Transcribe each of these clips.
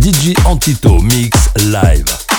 DJ Antito Mix Live.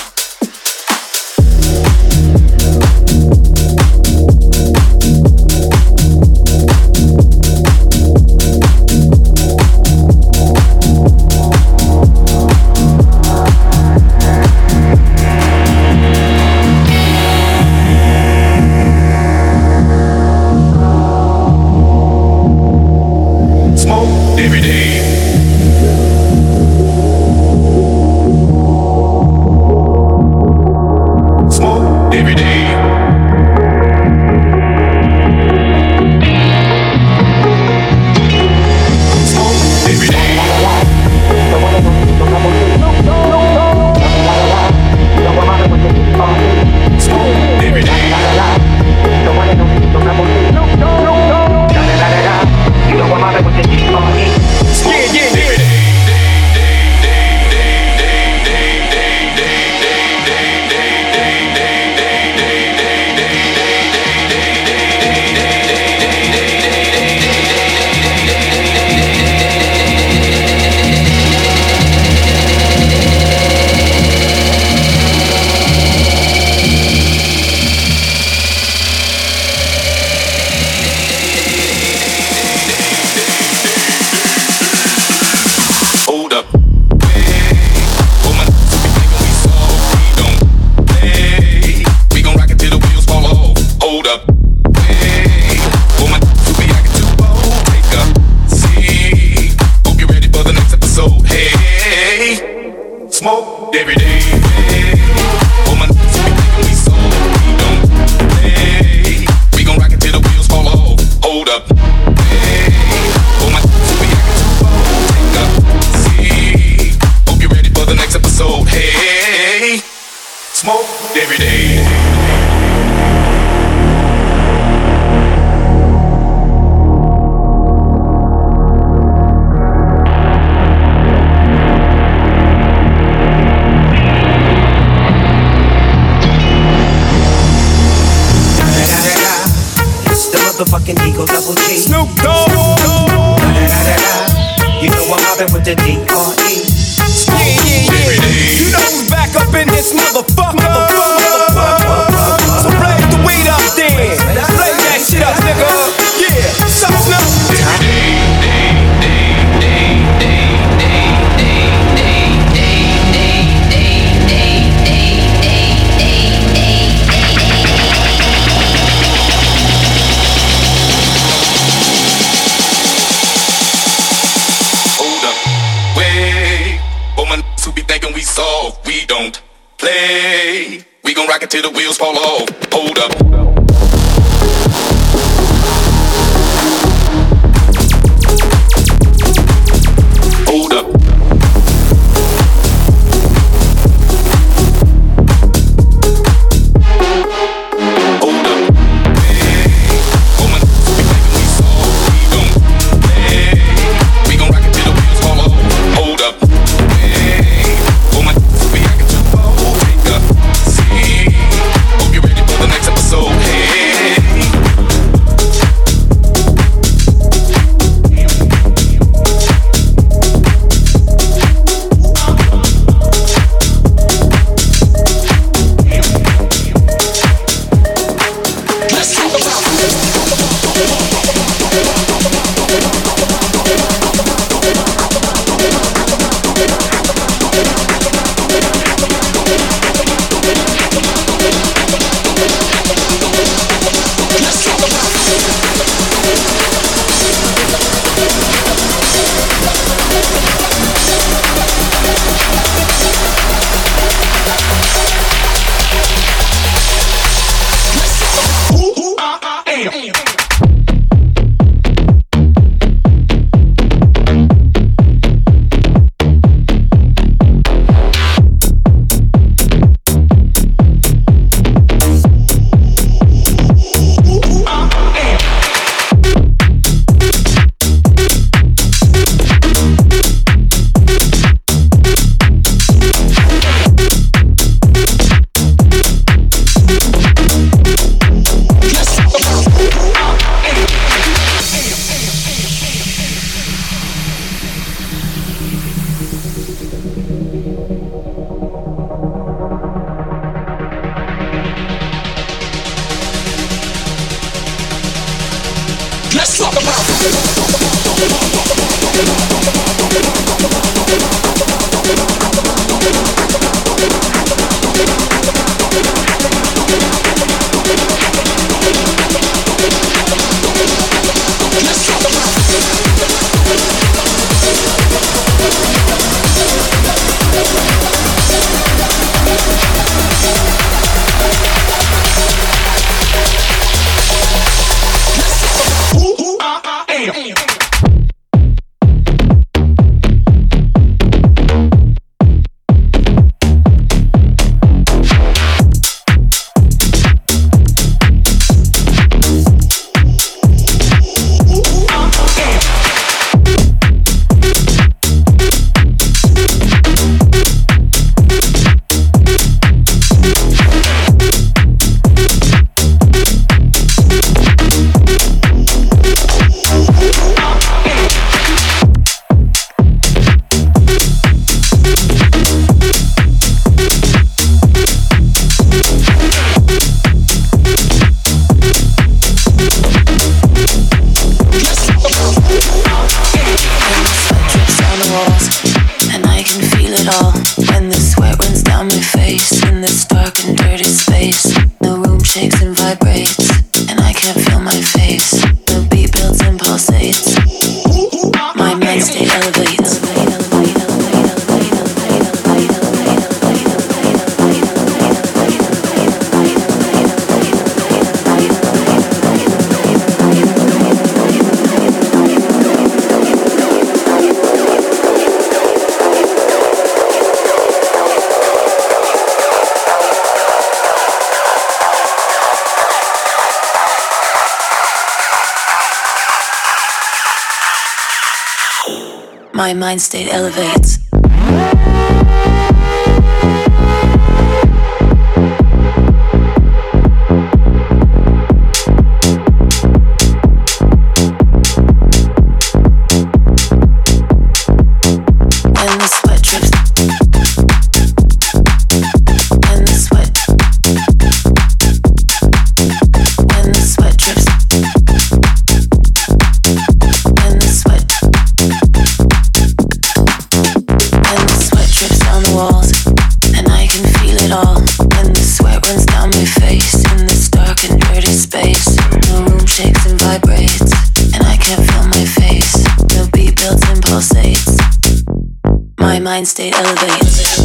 Mind state elevates.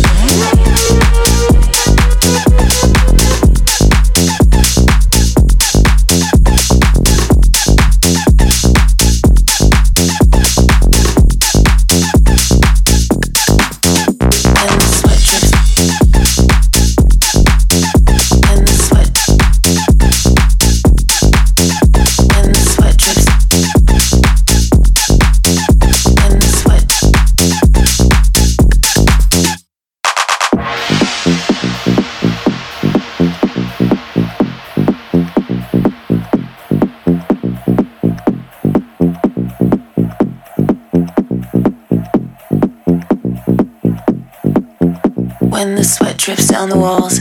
Down the walls,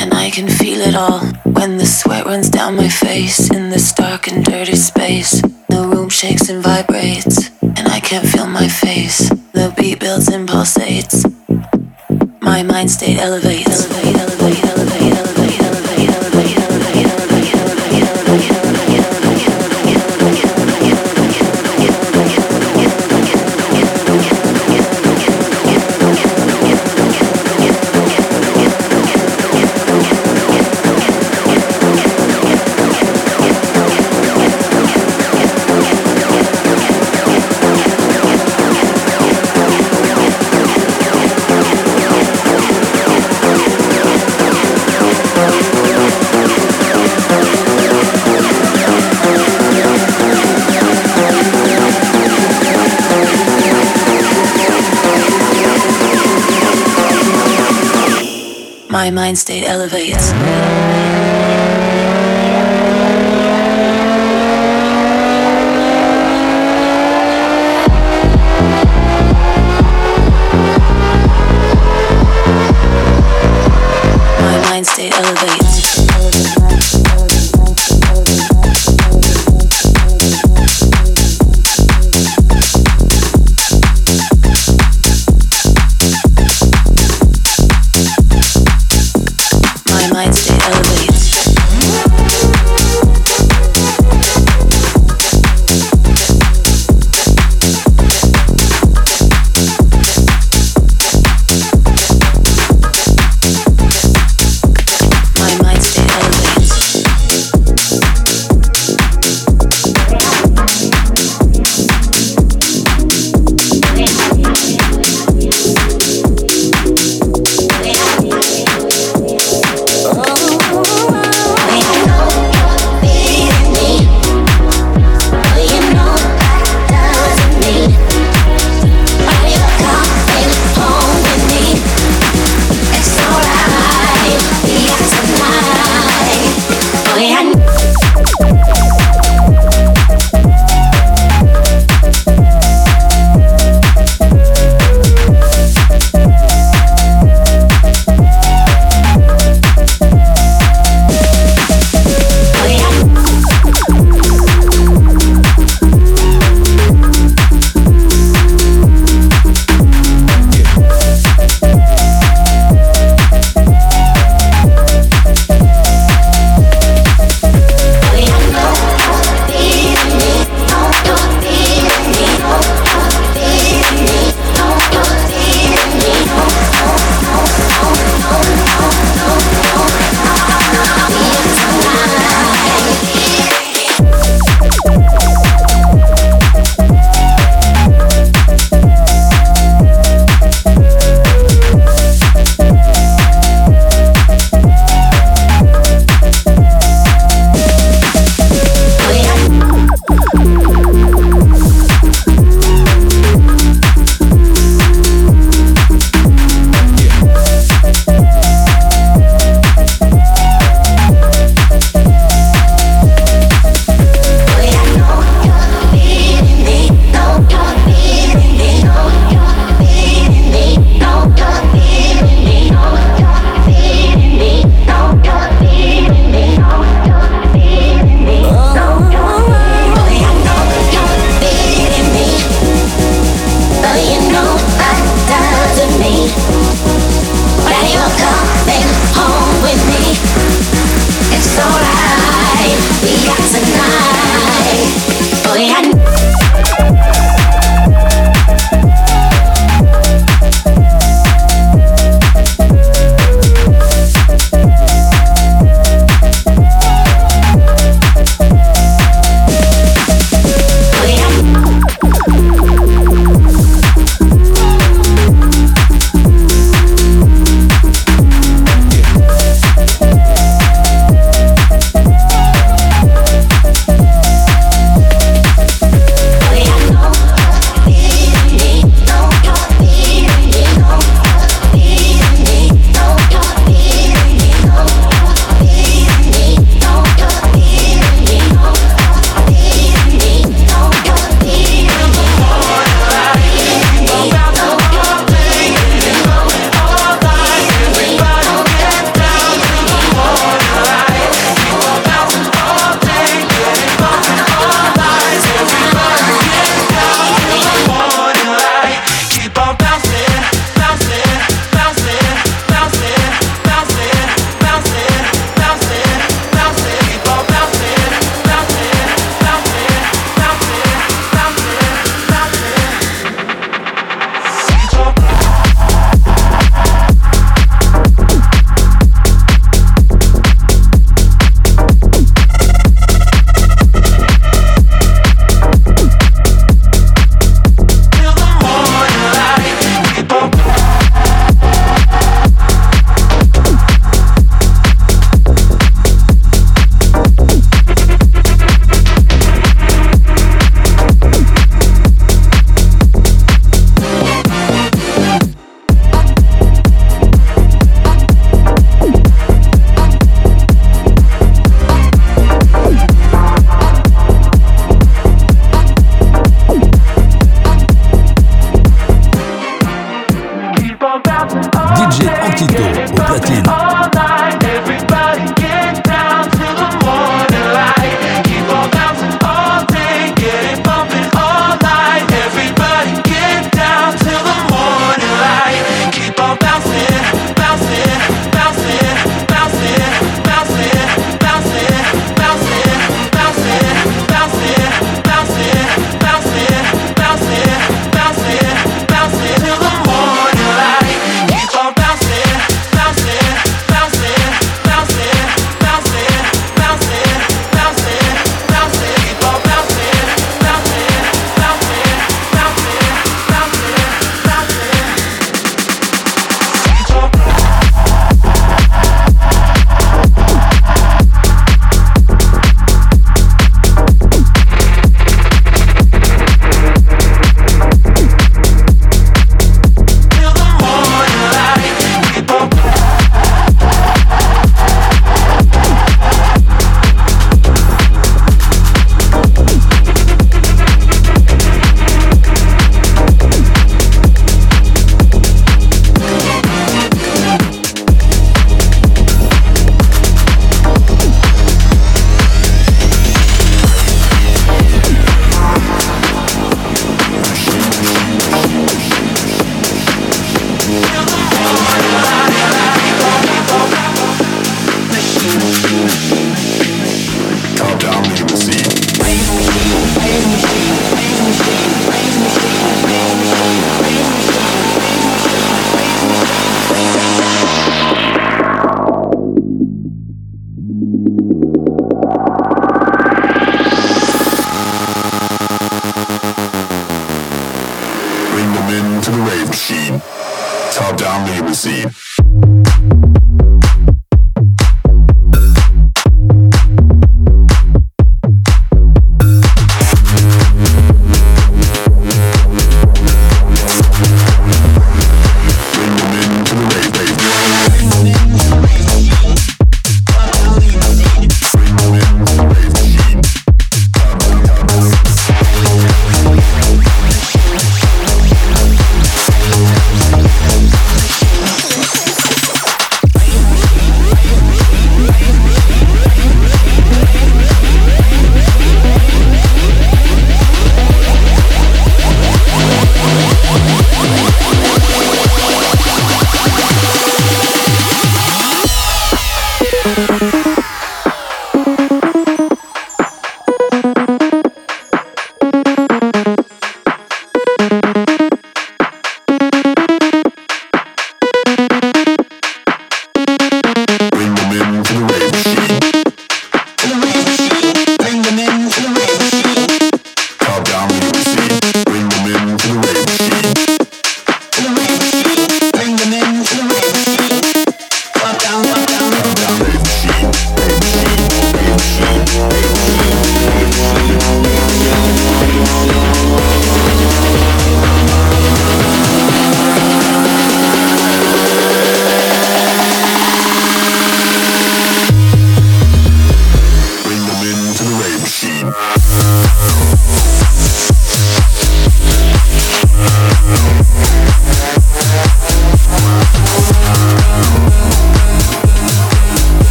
and I can feel it all. When the sweat runs down my face in this dark and dirty space, the room shakes and vibrates, and I can't feel my face. The beat builds and pulsates. My mind state elevates. Elevate, elevate, my mind state elevates. My mind state elevates.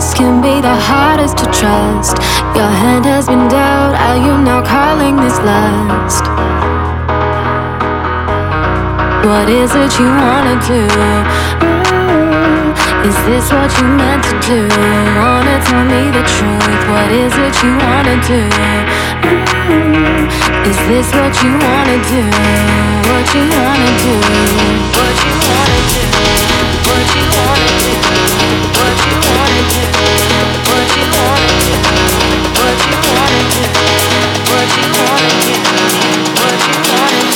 This can be the hardest to trust. Your hand has been dealt, are you now calling this lust? What is it you wanna do? Mm, is this what you meant to do? Wanna tell me the truth? What is it you wanna do? Mm, is this what you wanna do? What you wanna do? What you wanna do? What you wanna do? What you wanna do? What you wanna do?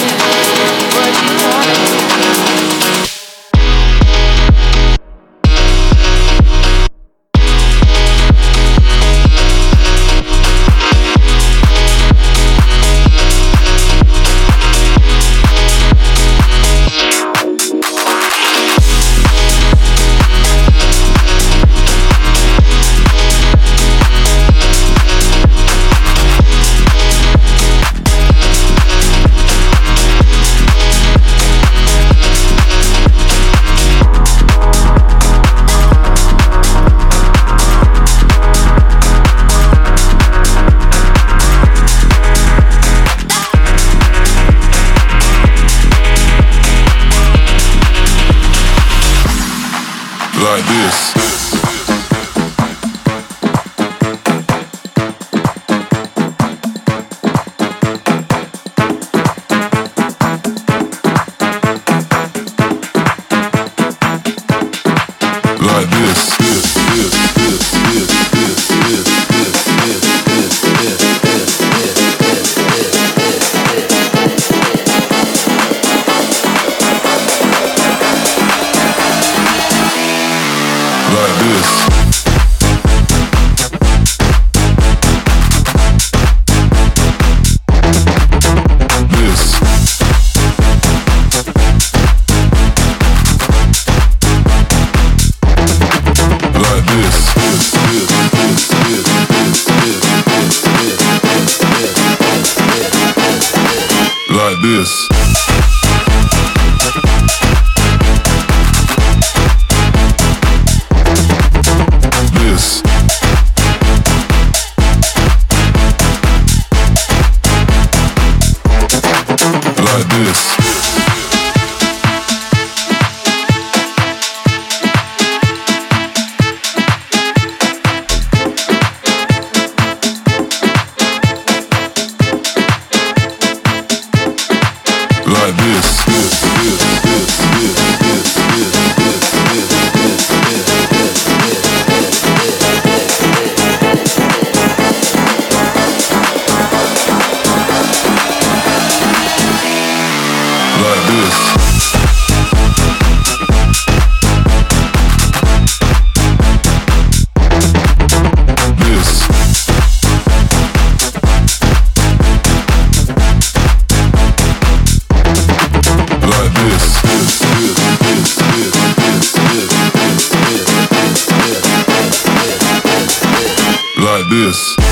like this.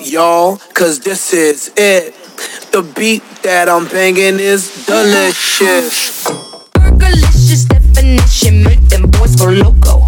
y'all, cause this is it. The beat that I'm banging is delicious. Burgerlicious definition, make them boys go loco.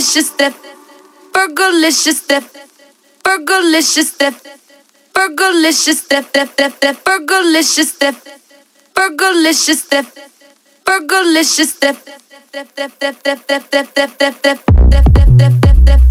Burgerlicious death. Burgerlicious death. Burgerlicious death. Burgerlicious death. Death. Death. Death. Burgerlicious death. Burgerlicious death. Burgerlicious death. Death. Death. Death. Death. Death. Death. Death. Death. Death. Death. Death. Death. Death.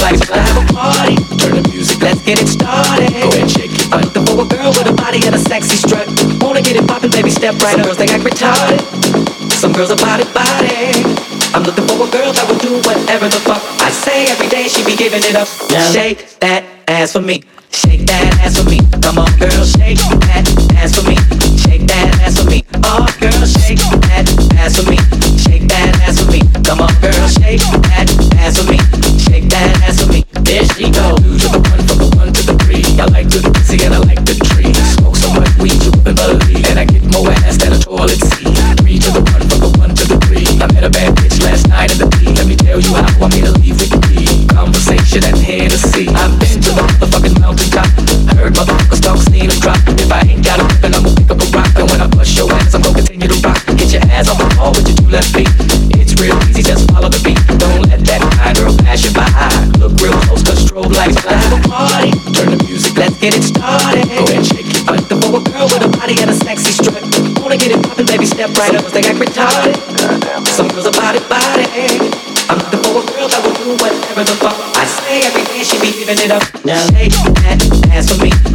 like to have a party. Turn the music, let's get it started. Go ahead, shake it. I'm looking for a girl with a body and a sexy strut. Wanna get it poppin', baby, step right Some up. Girls they act retarded. Some girls are body body. I'm looking for a girl that will do whatever the fuck I say every day. She be giving it up. Yeah. Shake that ass for me. Shake that ass for me. Come on, girl, shake that ass for me. Shake that ass for me. Oh, girl, shake that ass for me. Shake that ass for me. Come on, girl, shake. Oh. get it started. Go ahead, shake your butt. The forward girl with a body and a sexy strut. Wanna get it poppin', baby, step right up. They act retarded. Some girls are body body. I'm looking for a girl that will do whatever the fuck I say. Every day she be giving it up. Now shake that ass for me.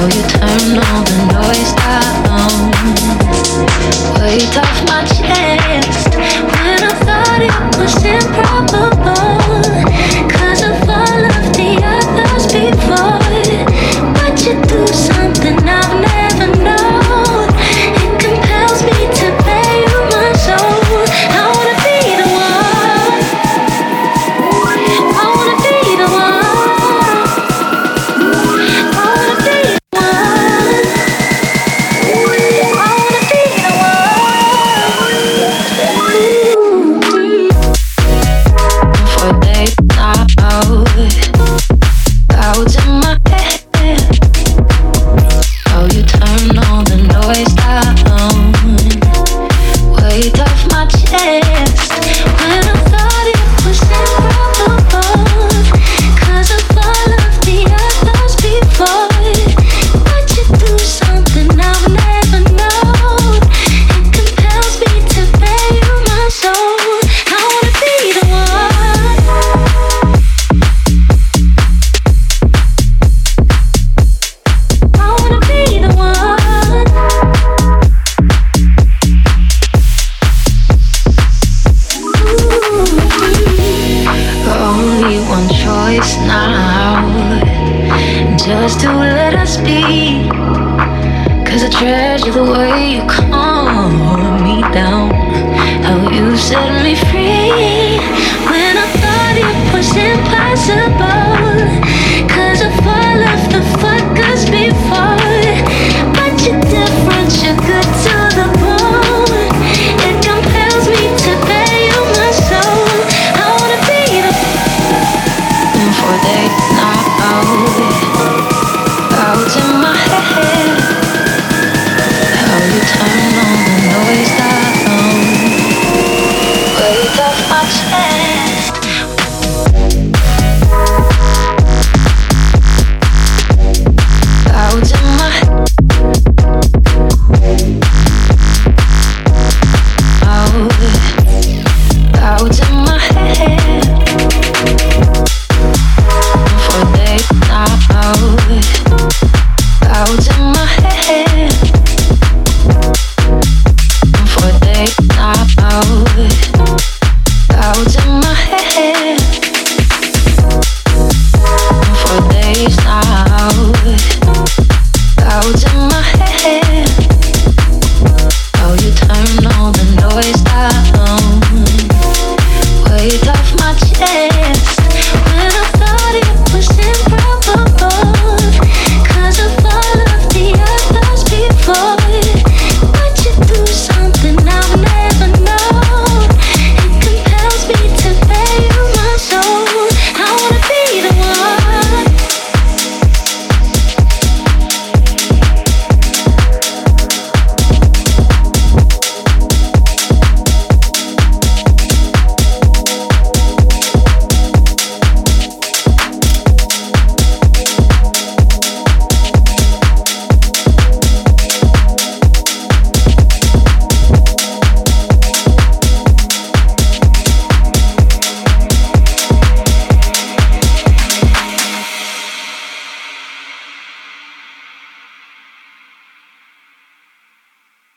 Out in my